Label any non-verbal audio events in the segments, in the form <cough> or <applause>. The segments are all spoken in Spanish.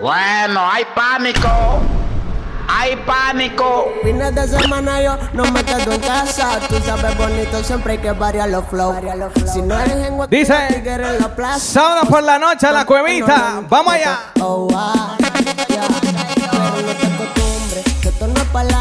Bueno, hay pánico. Hay pánico. Fines de semana yo no me quedo en casa. Tú sabes bonito, siempre hay que variar los flow. Si no eres en Guatemala, Dice, en la plaza. sábado por la noche a la cuevita. Vamos allá. Oh,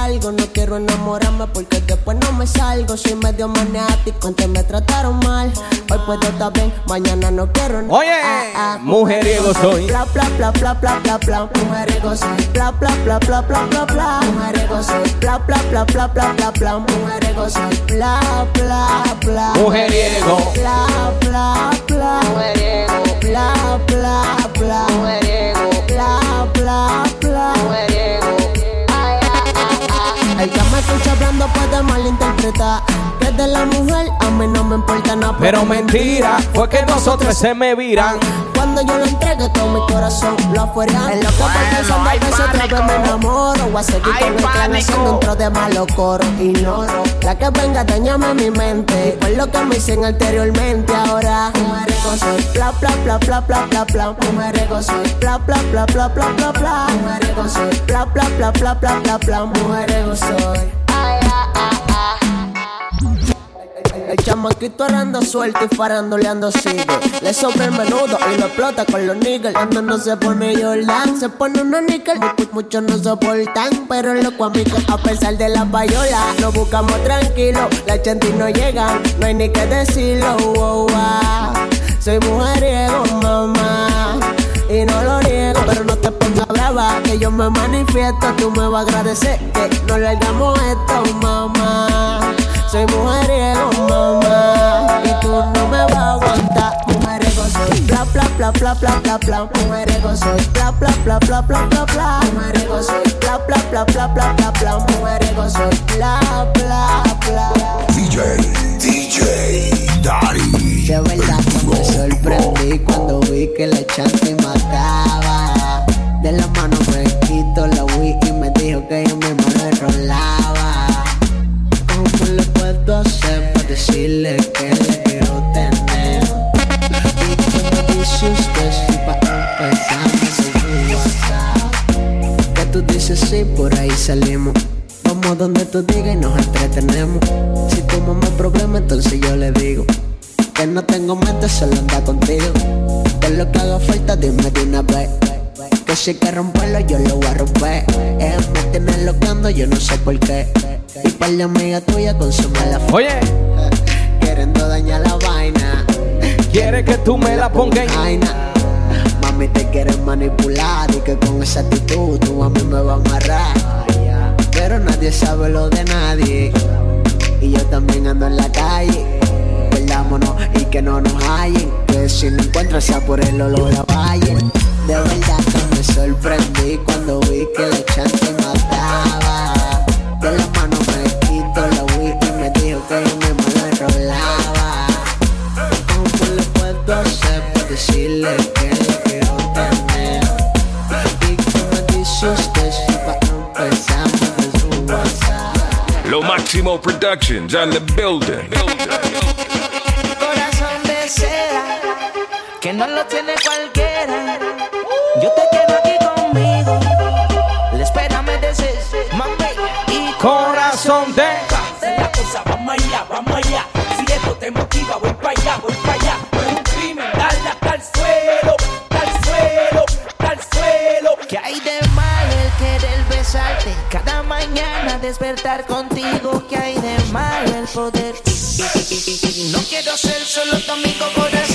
largo. No quiero enamorarme porque después no me salgo. Soy medio maniático, antes me trataron mal. Hoy puedo estar bien, mañana no quiero nada. Oye, mujeriego soy. Bla, bla, bla, bla, bla, bla, bla. Mujeriego soy. Bla, bla, bla, bla, bla, bla, bla. Mujeriego soy. Bla, bla, bla, bla, bla, bla, bla. Mujeriego soy. Bla, bla, bla. Mujeriego. Bla, bla, bla. Mujeriego. Bla, bla, bla. Mujeriego. Bla, bla, bla. Mujeriego. El que me escucha hablando puede malinterpretar Que de la mujer a mí no me importa nada Pero mentira, fue que nosotros se me viran. Cuando yo lo entregue todo mi corazón lo afuera En lo que por Bueno, hay que otra vez me enamoro Voy a seguir Hay con el dentro de malo coro Ignoro La que venga dañame mi mente por lo que me dicen anteriormente Ahora Mujeriego soy Bla bla bla bla bla bla bla Mujeriego soy Bla bla bla bla bla bla bla Mujeriego soy Bla bla bla bla bla bla bla soy Ay, ah. El chamaquito anda suelto y farandoleando sigue. Le sobra el menudo y lo explota con los niggas. Cuando no se pone Jordan, se pone unos. Mu- Muchos no soportan, pero loco amigos, a pesar de la payola, nos buscamos tranquilos. La chanti no llega, no hay ni que decirlo. Soy mujeriego, mamá. Y no lo niego, Que yo me manifiesto, tú me vas a agradecer. Que no largamos esto, mamá. Soy mujeriego, mamá. Y tú no me vas a aguantar. Mujeriego soy. Bla, bla, bla, bla, bla, bla, bla. Mujeriego soy. Bla, bla, bla, bla, bla, bla, bla. Mujeriego soy. Bla, bla, bla, bla, bla, bla, bla. Mujeriego soy. Bla, bla, bla. DJ, DJ, Daddy. De verdad me sorprendí cuando vi que la chante mataba. De la mano me quito la Wii y me dijo que yo mismo le rolaba. ¿Cómo le puedo hacer para decirle que le quiero tener? Y dice usted si pa' empezar me WhatsApp. Que tú dices sí, por ahí salimos. Vamos donde tú digas y nos entretenemos. Si tu mamá problema, entonces yo le digo que no tengo mente, solo anda contigo. Que lo que haga falta, dime de una vez. Que si hay que romperlo, yo lo voy a romper. Es me locando, yo no sé por qué. Y para la amiga tuya consume la f Oye, <laughs> queriendo dañar la vaina. quiere que tú me la pongas en. Vaina. Mami te quieren manipular y que con esa actitud tú a mí me vas a amarrar. Pero nadie sabe lo de nadie. Y yo también ando en la calle. Perdámonos y que no nos hallen. Que si no encuentras sea por el olor a valle. De verdad que me sorprendí cuando vi que la chante mataba. De la mano me quito la Wii y me dijo que yo mismo la rolaba. ¿Cómo le puedo hacer para decirle que le quiero tener? Y que me dice usted si pa' empezar de su WhatsApp. Lo Máximo Productions on the building. corazón de seda que no lo tiene cualquiera. Despertar contigo. Que hay de mal el poder. No quiero ser solo tu amigo, corazón de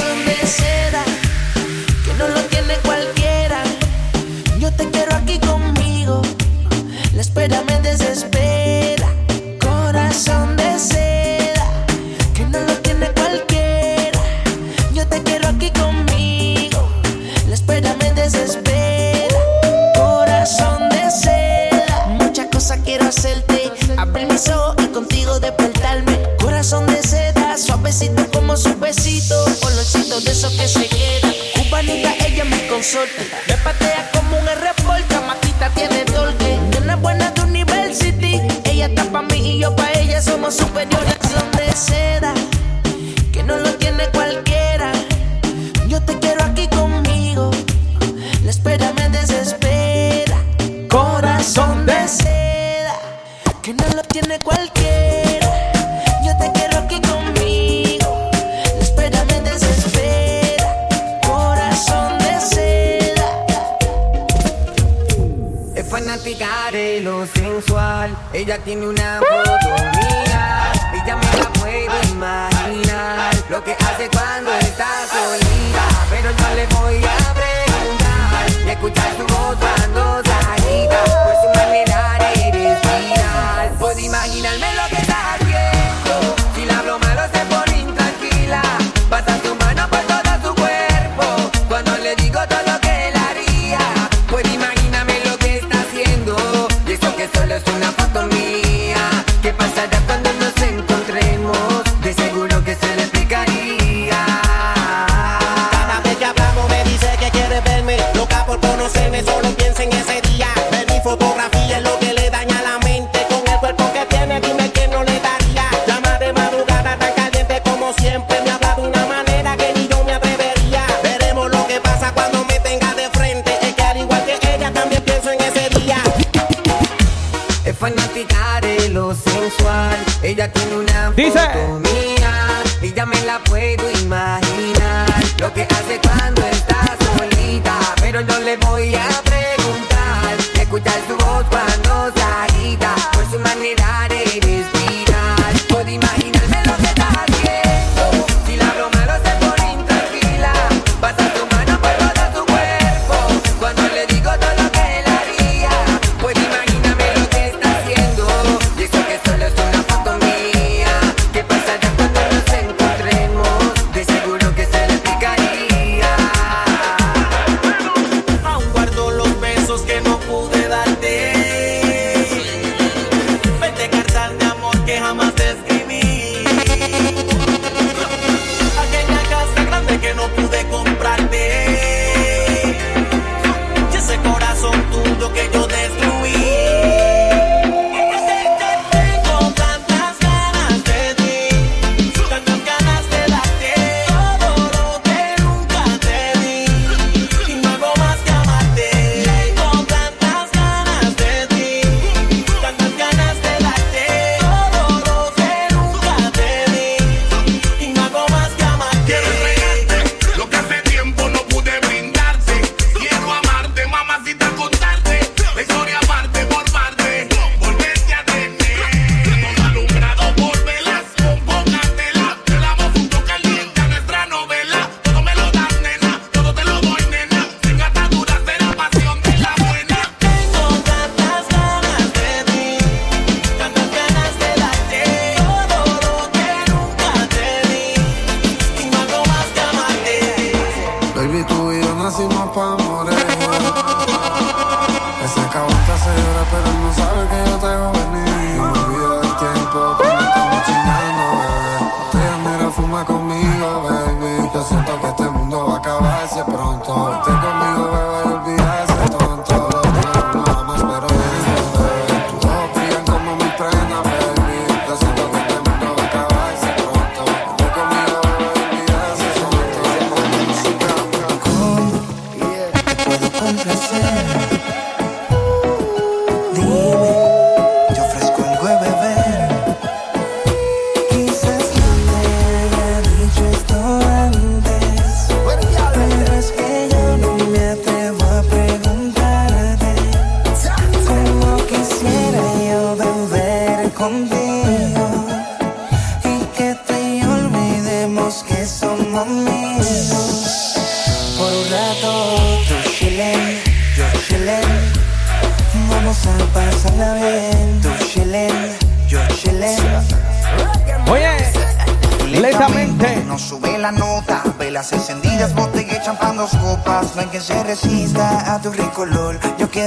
ella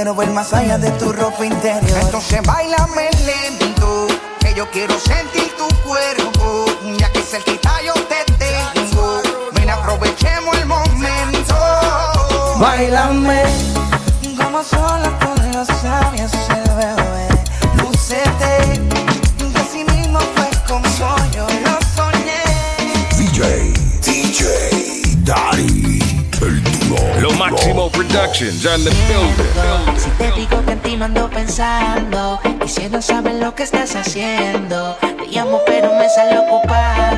quiero ver más allá de tu ropa interior. Entonces bailame lento, que yo quiero sentir tu cuerpo. Ya que cerquita yo te tengo, ven aprovechemos el momento. Bailame como solo con los sabios se bebe. Lucete, que sí mismo fue como soy yo soñé. DJ, DJ, Daddy, el duro. Lo máximo productions and the film. Y si no sabes lo que estás haciendo, te llamo pero me sale ocupado.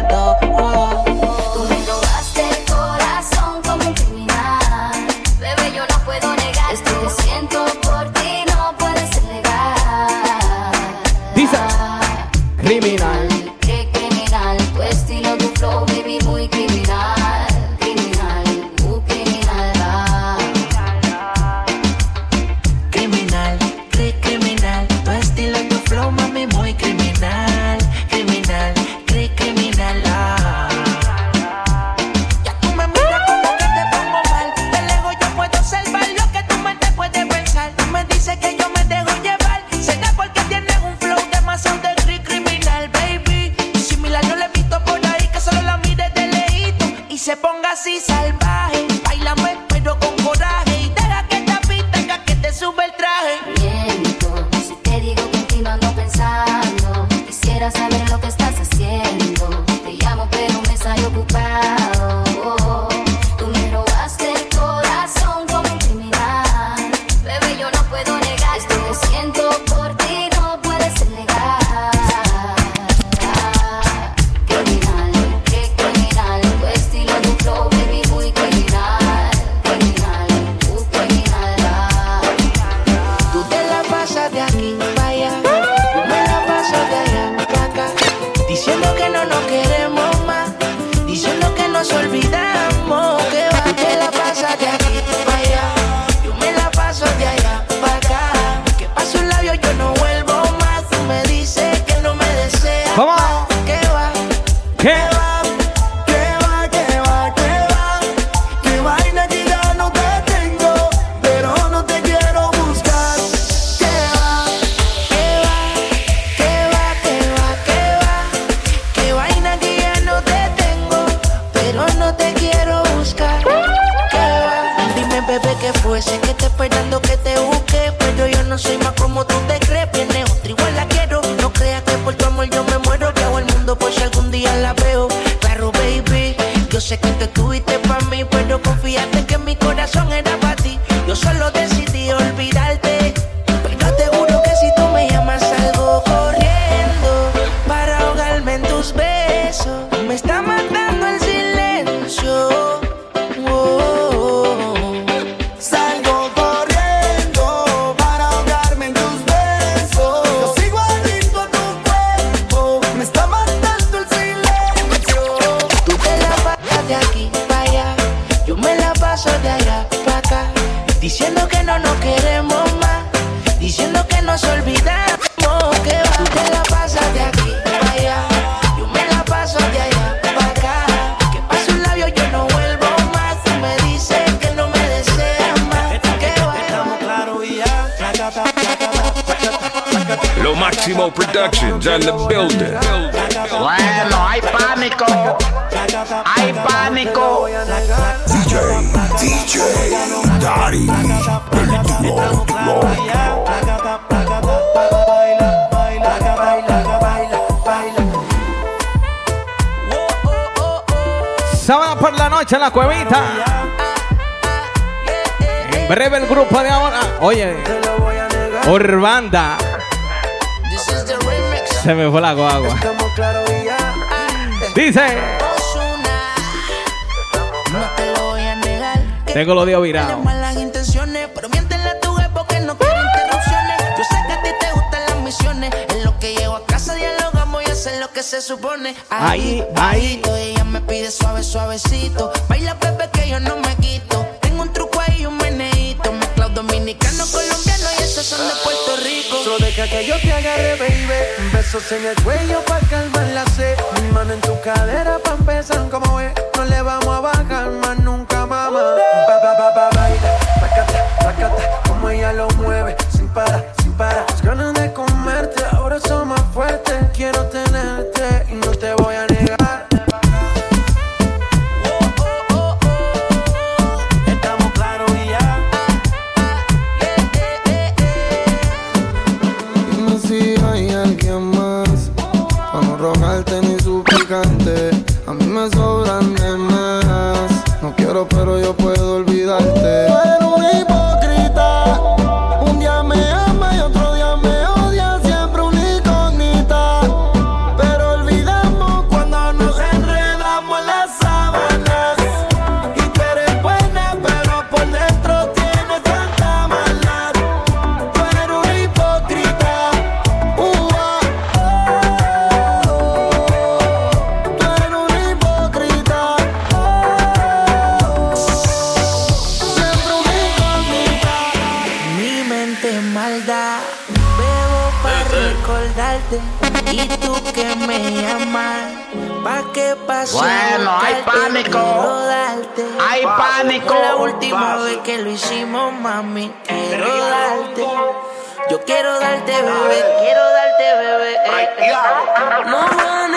pánico, hay pánico. DJ, DJ, Dari, el duro, Sábado por la noche en la cuevita. En breve el grupo de ahora. Oye, Urbanda. Se me fue la guagua. Dice. No te lo voy a negar. Tengo los días virados. malas intenciones, pero miéntela a tu porque no quiero interrupciones. Yo sé que a ti te gustan las misiones. En lo que llego a casa dialogamos y hacen lo que se supone. Ahí, ahí. Ella me pide suave, suavecito. Baila, bebé, que yo no me quito. Dominicano, colombiano y esos son de Puerto Rico. Solo deja que yo te agarre, baby. Besos en el cuello pa' calmar la sed. Mi mano en tu cadera pa' empezar como es. No le vamos a bajar más nunca, mamá. Ba, ba, ba, ba, baila, bacata, bacata. Como ella lo mueve, sin parar, sin parar. A mí me sobran de más. No quiero, pero yo puedo olvidarte. lo hicimos, mami. Quiero darte. Yo quiero darte, bebé. Quiero darte, bebé. No van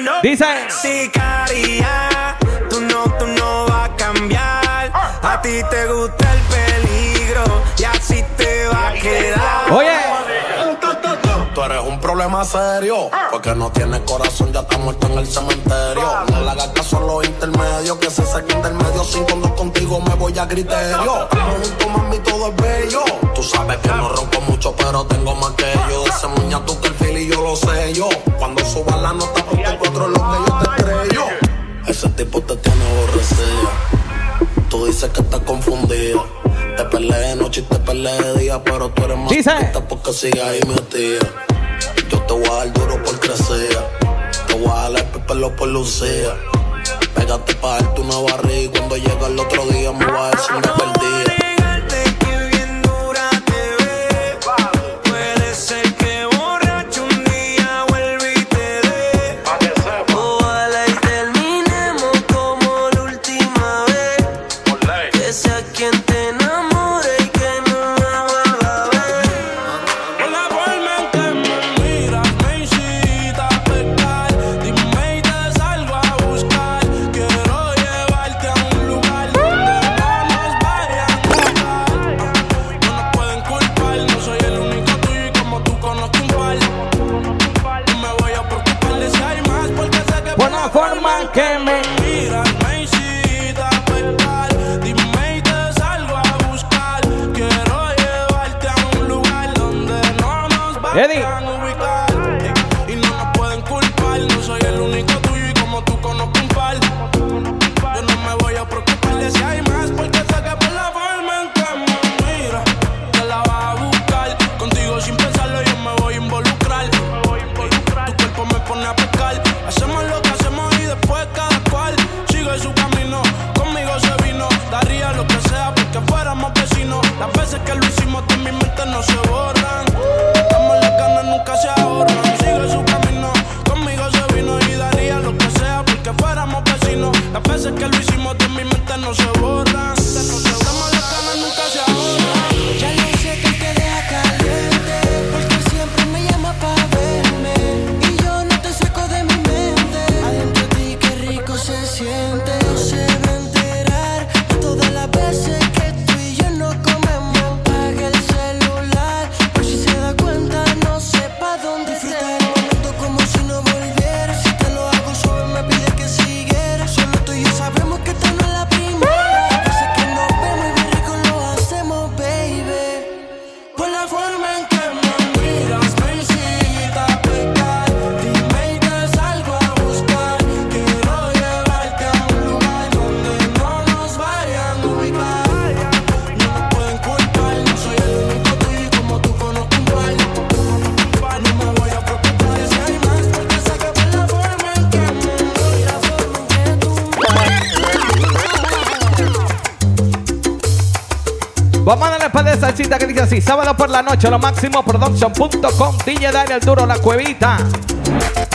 no. Dice. Sicaria, tú no, tú no vas a cambiar. A ti te gusta el peligro y así te va a quedar. Oye. Tú eres un problema serio, porque no tienes corazón, ya está muerto en el cementerio. No le hagas caso a los intermedios, que se saque intermedio. Sin contar contigo me voy a criterio. Junto mami, todo es bello. Tú sabes que no rompo mucho, pero tengo más que yo. Ese muña tú que el fili yo lo sé yo. Cuando suba la nota, porque otro lo que yo te creo. Ese tipo te tiene aborrecida. Tú dices que estás confundida. Te peleé de noche y te peleé de día, pero tú eres más Dice. porque sigues ahí metida. Yo te voy a dar duro por crecer. Te voy a dar el pelo por lucía. Pégate para darte una barriga y cuando llega el otro día me va a decir una. Sábado por la noche, lo máximo production.com. DJ Daniel Duro, la cuevita.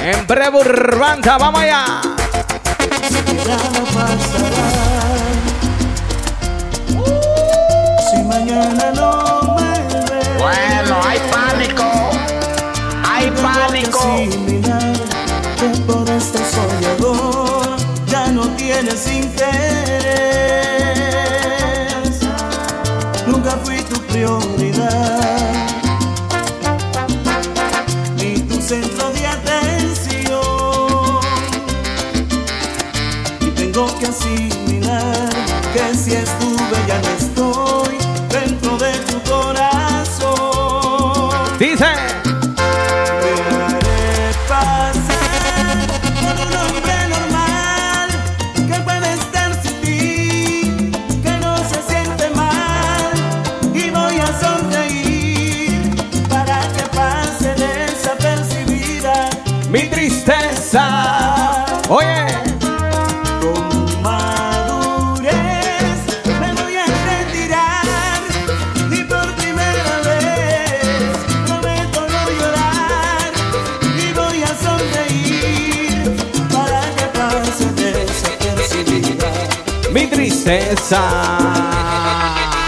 En breve urbanta, vamos allá. Si mañana no me Bueno, hay pánico. Hay pánico. Que por este soñador ya no tienes interés. Dice.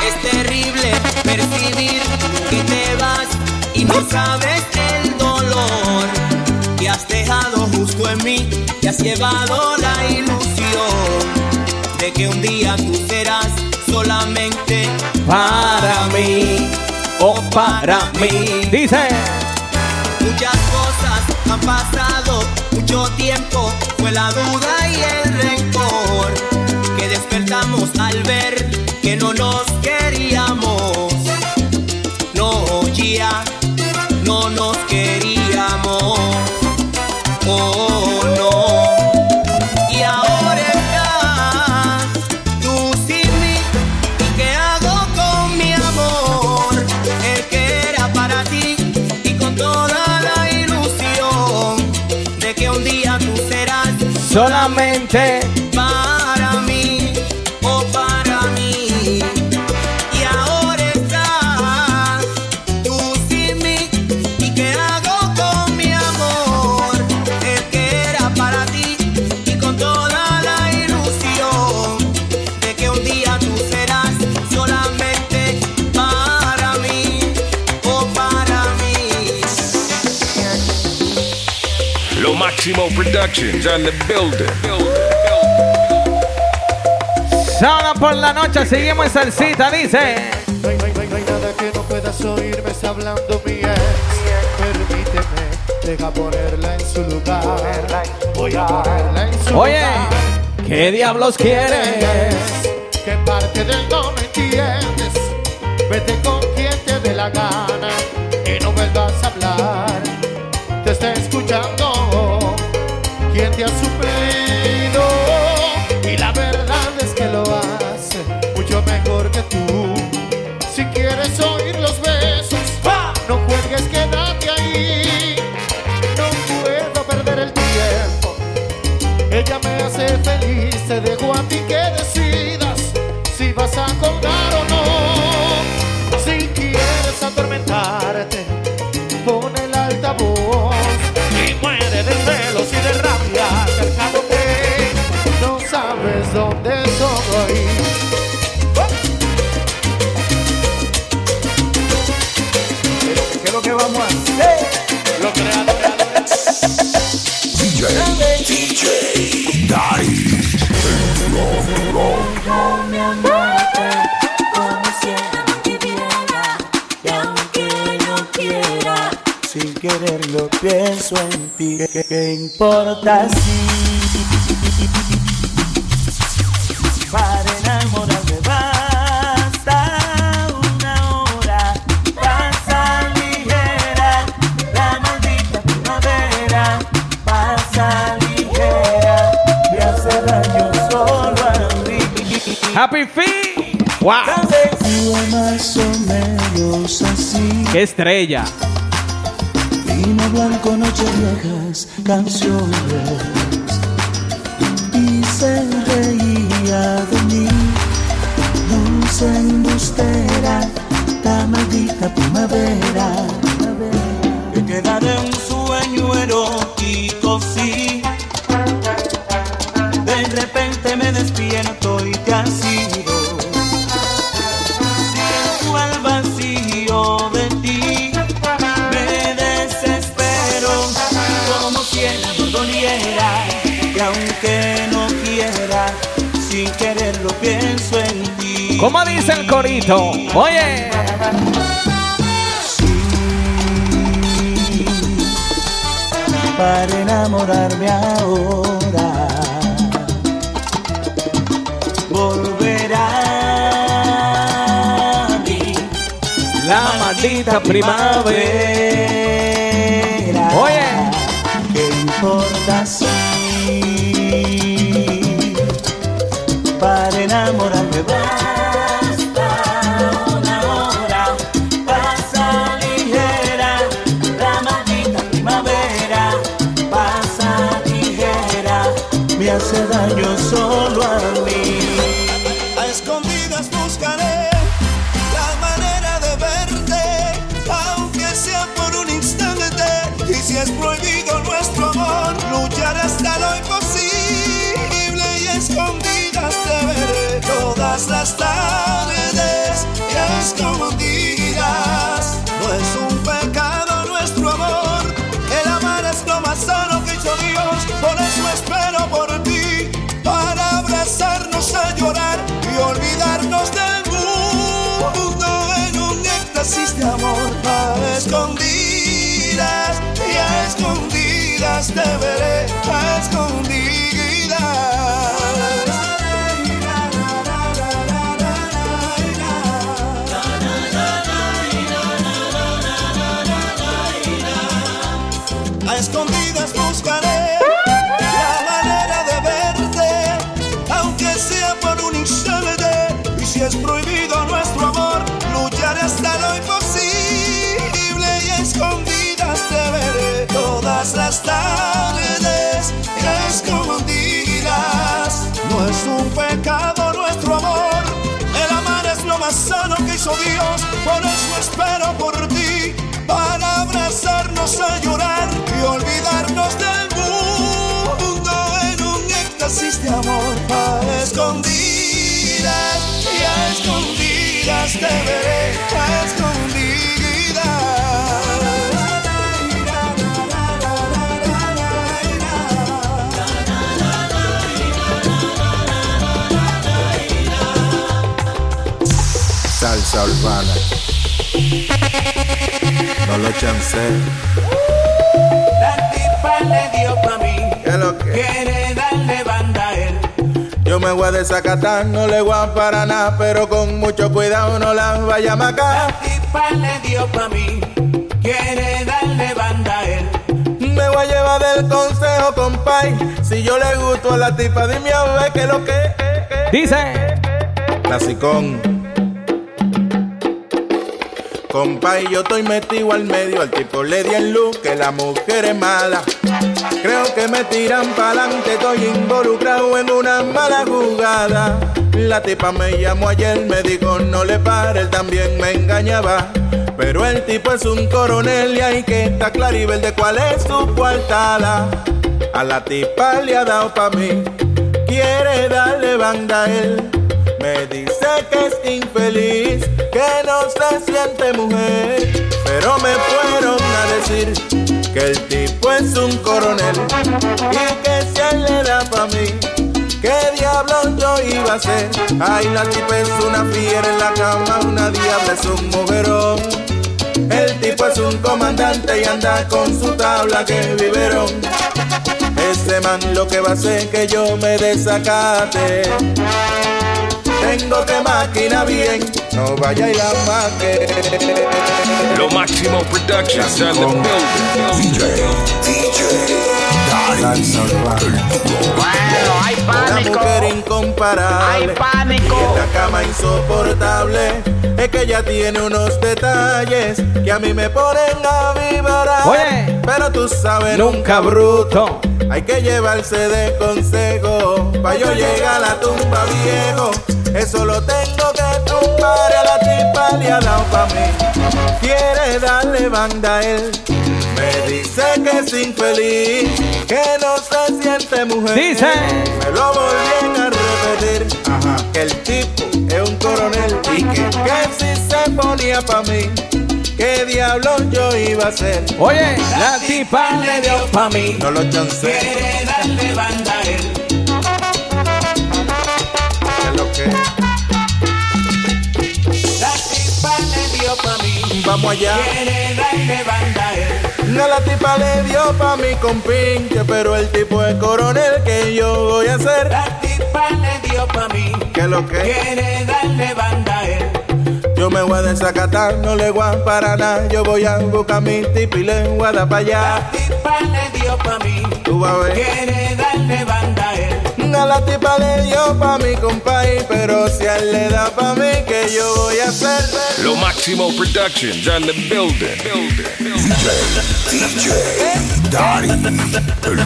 Es terrible percibir que te vas y no sabes el dolor que has dejado justo en mí, que has llevado la ilusión de que un día tú serás solamente Para mí. O para mí. Dice. Muchas cosas han pasado, mucho tiempo fue la duda y el rencor despertamos al ver que no nos queríamos. No, ya, no nos queríamos. Oh, no. Y ahora estás tú sin mí. ¿Y qué hago con mi amor? El que era para ti y con toda la ilusión de que un día tú serás Solamente. Productions on the building. Sábado por la noche seguimos en salsita, dice. No hay, no hay- no hay- nada que no puedas oír, me está hablando mi ex. Permíteme, deja ponerla en su lugar. Voy a ponerla en su Oye, lugar. ¿qué diablos quieres? ¿Qué parte del no me entiendes? Vete con quien te dé la gana quien te Quererlo pienso en ti. ¿Qué, qué importa si para enamorarme basta una hora? Pasa ligera la maldita primavera. Pasa ligera y hace daño solo a mí. Happy Feet. Wow. Más o menos así. Qué estrella. Vino blanco, noches viejas, canciones. Y se reía de mí. Dulce embustera, la maldita primavera. Que queda de un sueño erótico, sí. De repente me despierto y te ¿Cómo dice el corito? Oye. Sí, para enamorarme ahora, volverá a mí la maldita primavera. Daño olvidarnos del mundo en un éxtasis de amor a escondidas y a escondidas te veré Dios, por eso espero por ti, para abrazarnos a llorar y olvidarnos del mundo en un éxtasis de amor a escondidas y a escondidas te veré Salsa urbana. No lo chancé. La tipa le dio pa' mí, ¿Qué es lo que? quiere darle banda a él. Yo me voy a desacatar, no le voy a para nada, pero con mucho cuidado no la vaya a macar. La tipa le dio pa' mí, quiere darle banda a él. Me voy a llevar del consejo, compay. Si yo le gusto a la tipa, dime a ver qué es lo que. Dice. Clasicón. Compay, yo estoy metido al medio, al tipo le di en luz que la mujer es mala. Creo que me tiran pa'lante, estoy involucrado en una mala jugada. La tipa me llamó ayer, me dijo no le pare, él también me engañaba. Pero el tipo es un coronel y hay que estar claro y ver de cuál es su coartada. A la tipa le ha dado pa' mí, quiere darle banda a él. Me dice que es infeliz, que no se siente mujer. Pero me fueron a decir que el tipo es un coronel y que si él le da pa' mí, ¿qué diablo yo iba a hacer? Ay, la tipa es una fiera en la cama, una diabla es un mujerón. El tipo es un comandante y anda con su tabla que viveron. Ese man lo que va a hacer que yo me desacate. Tengo que máquina bien, no vaya y la maque. Lo Máximo Productions on the building. Bueno, hay Una pánico. mujer incomparable. Hay pánico. Y en la cama insoportable. Es que ella tiene unos detalles que a mí me ponen a vibrar. Oye. Pero tú sabes, Nunca bruto. Hay que llevarse de consejo. Pa' yo llegar a la tumba viejo. Eso lo tengo que tumbar. A la tipa le ha dado pa' mí. Quiere darle banda a él. Me dice que es infeliz. Que no se siente mujer. Dice. Me lo volvieron a repetir. Que el tipo es un coronel. Y que, que si se ponía pa' mí. ¿Qué diablo yo iba a hacer? Oye, la tipa le dio pa' mí. No lo chancé. Quiere darle banda a él. Vamos allá. quiere darle banda a él. No la tipa le dio pa' mi compinche, pero el tipo es coronel que yo voy a hacer. La tipa le dio pa' mí, ¿Qué es lo que? quiere darle banda a él. Yo me voy a desacatar, no le voy a para nada. Yo voy a buscar mi tipi y le voy a dar para allá. tipa le dio pa' mí. Tú vas a ver. Quiere darle banda a la tipa le dio pa' mi compay, pero si a él le da pa' mí, que yo voy a hacer? Lo Máximo Productions on the building. DJ Dari, el duro, duro,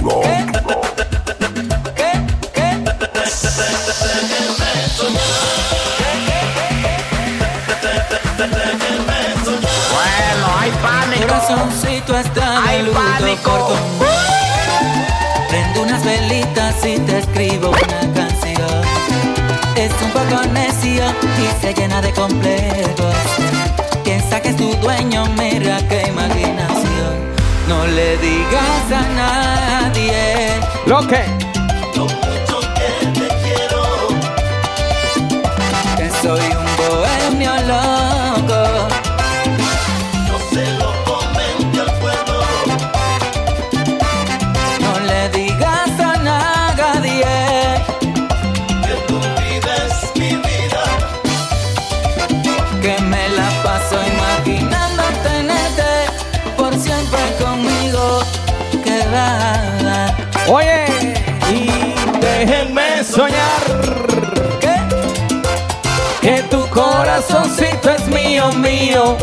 duro. Bueno, hay pánico. Corazoncito está de luto pánico. por tu Prendo unas velitas y te escribo una canción. Es un poco necio y se llena de complejos. Piensa que es tu dueño, mira qué imaginación. No le digas a nadie Lo que corazoncito es mío, mío.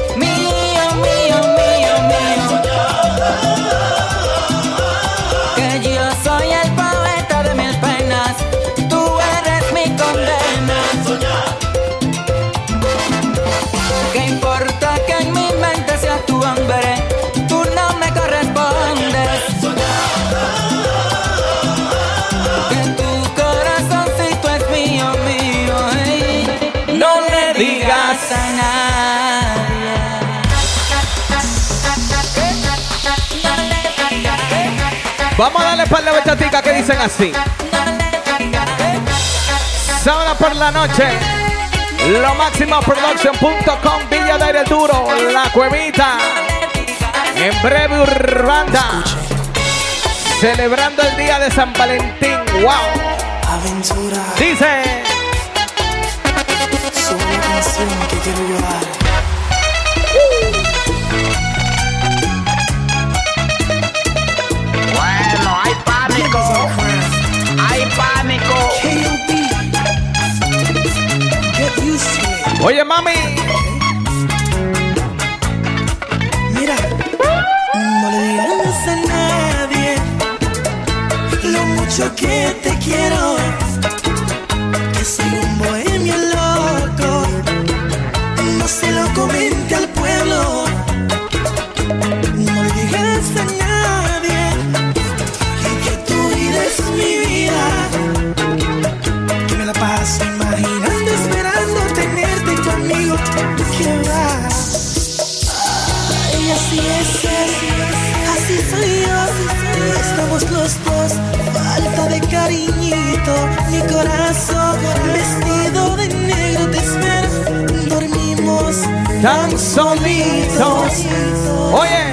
Vamos a darle par de bachaticas que dicen así. Sábado por la noche. Lo máximo production.com Villa de Aire Duro. La cuevita. En breve Urbanda. Celebrando el día de San Valentín. Wow. Aventura. Dice. Canción que quiero llorar. Oye, mami. Mira, no le digas a nadie lo mucho que te quiero. Cariñito. Mi corazón vestido de negro te espera. Dormimos tan solitos. Oye.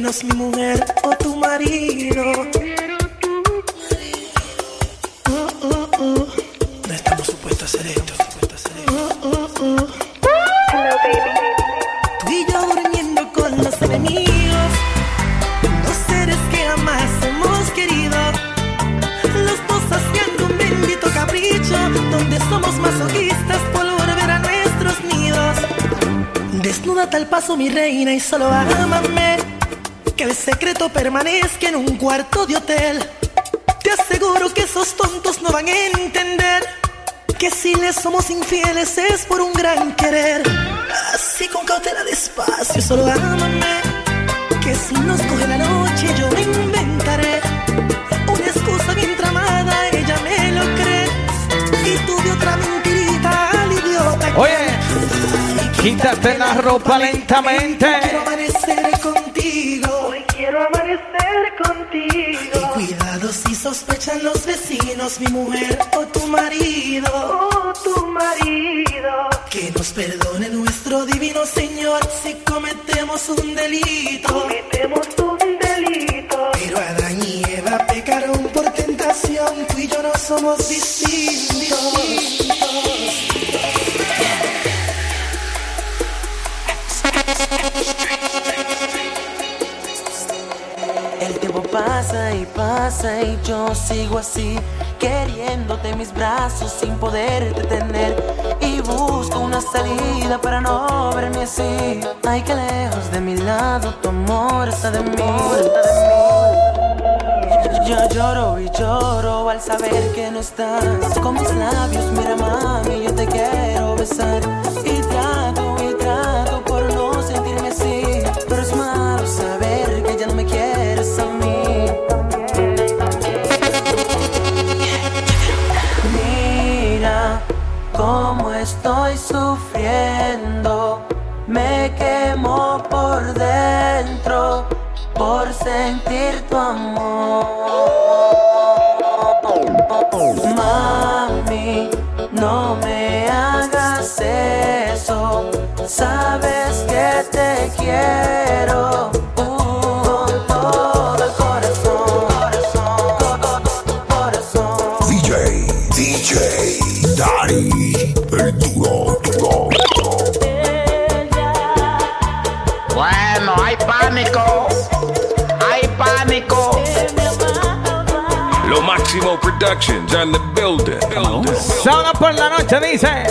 Vecinos, mi mujer o tu marido. Uh, uh, uh. No estamos supuestos a hacer esto. Uh. Tú y yo durmiendo con los enemigos. Dos seres que jamás hemos querido. Los dos haciendo un bendito capricho. Donde somos masoquistas por volver a nuestros nidos. Desnúdate al paso, mi reina, y solo ámame. Secreto permanezca en un cuarto de hotel. Te aseguro que esos tontos no van a entender que si les somos infieles es por un gran querer. Así con cautela despacio, solo ámame. Que si nos coge la noche, yo me inventaré una excusa bien tramada, ella me lo cree. Y tuve otra mentirita al idiota. Oye, quítate la ropa lentamente. Sospechan los vecinos, mi mujer o tu marido. O tu marido. Que nos perdone nuestro divino Señor si cometemos un delito. Cometemos un delito. Pero Adán y Eva pecaron por tentación. Tú y yo no somos distintos. El pasa y pasa y yo sigo así, queriéndote mis brazos sin poderte tener. Y busco una salida para no verme así. Ay, que lejos de mi lado tu amor está de mí. Yo lloro y lloro al saber que no estás con mis labios. Mira, mami, yo te quiero besar. Y trato estoy sufriendo. Me quemo por dentro por sentir pánico. Hay pánico. Lo Máximo Productions on the building. building. Sábado por la noche dice.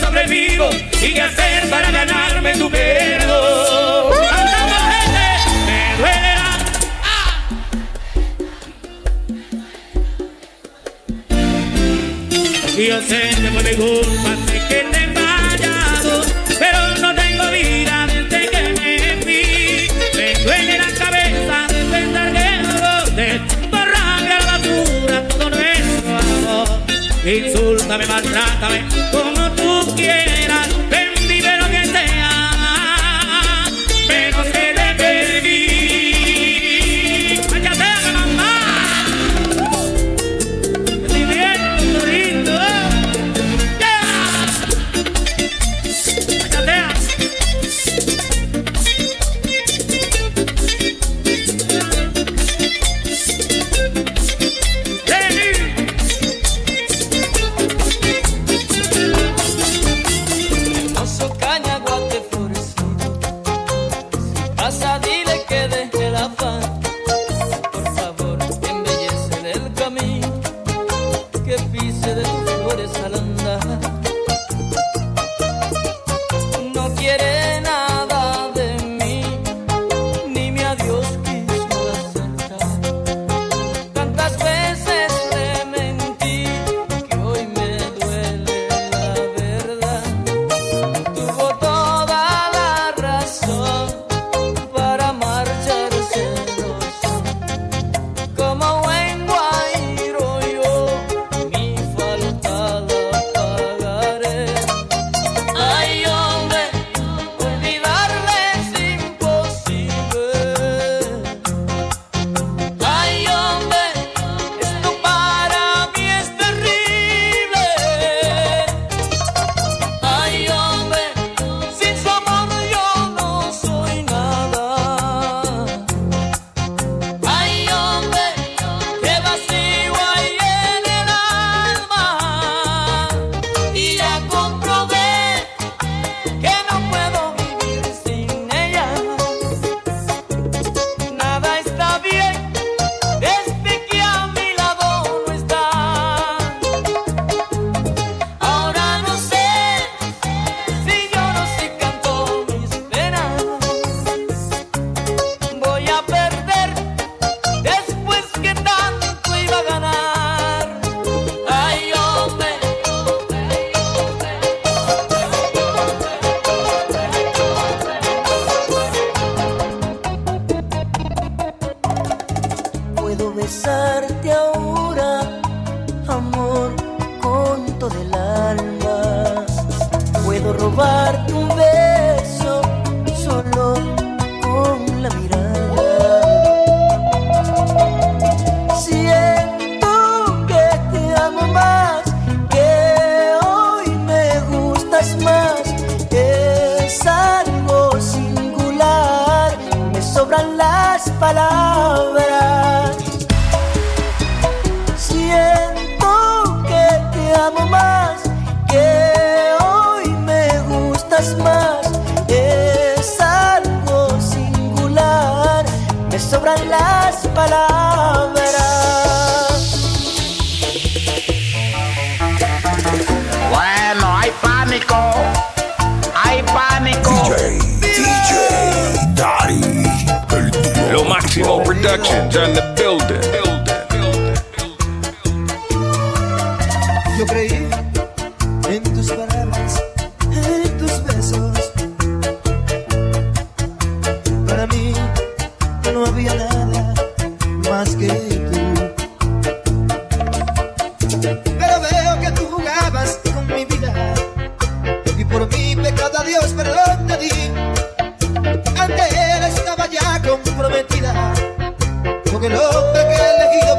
Sobrevivo y qué hacer para ganarme tu perdón. Gente, me duele la Y yo sé que fue mi culpa, sé que te he fallado, pero no tengo vida desde que me fui. Me duele la cabeza de pensar que de borrar a la basura todo nuestro amor. Insúltame, maltrátame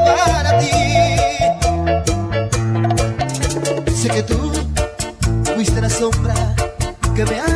para ti. Sé que tú fuiste la sombra que me ha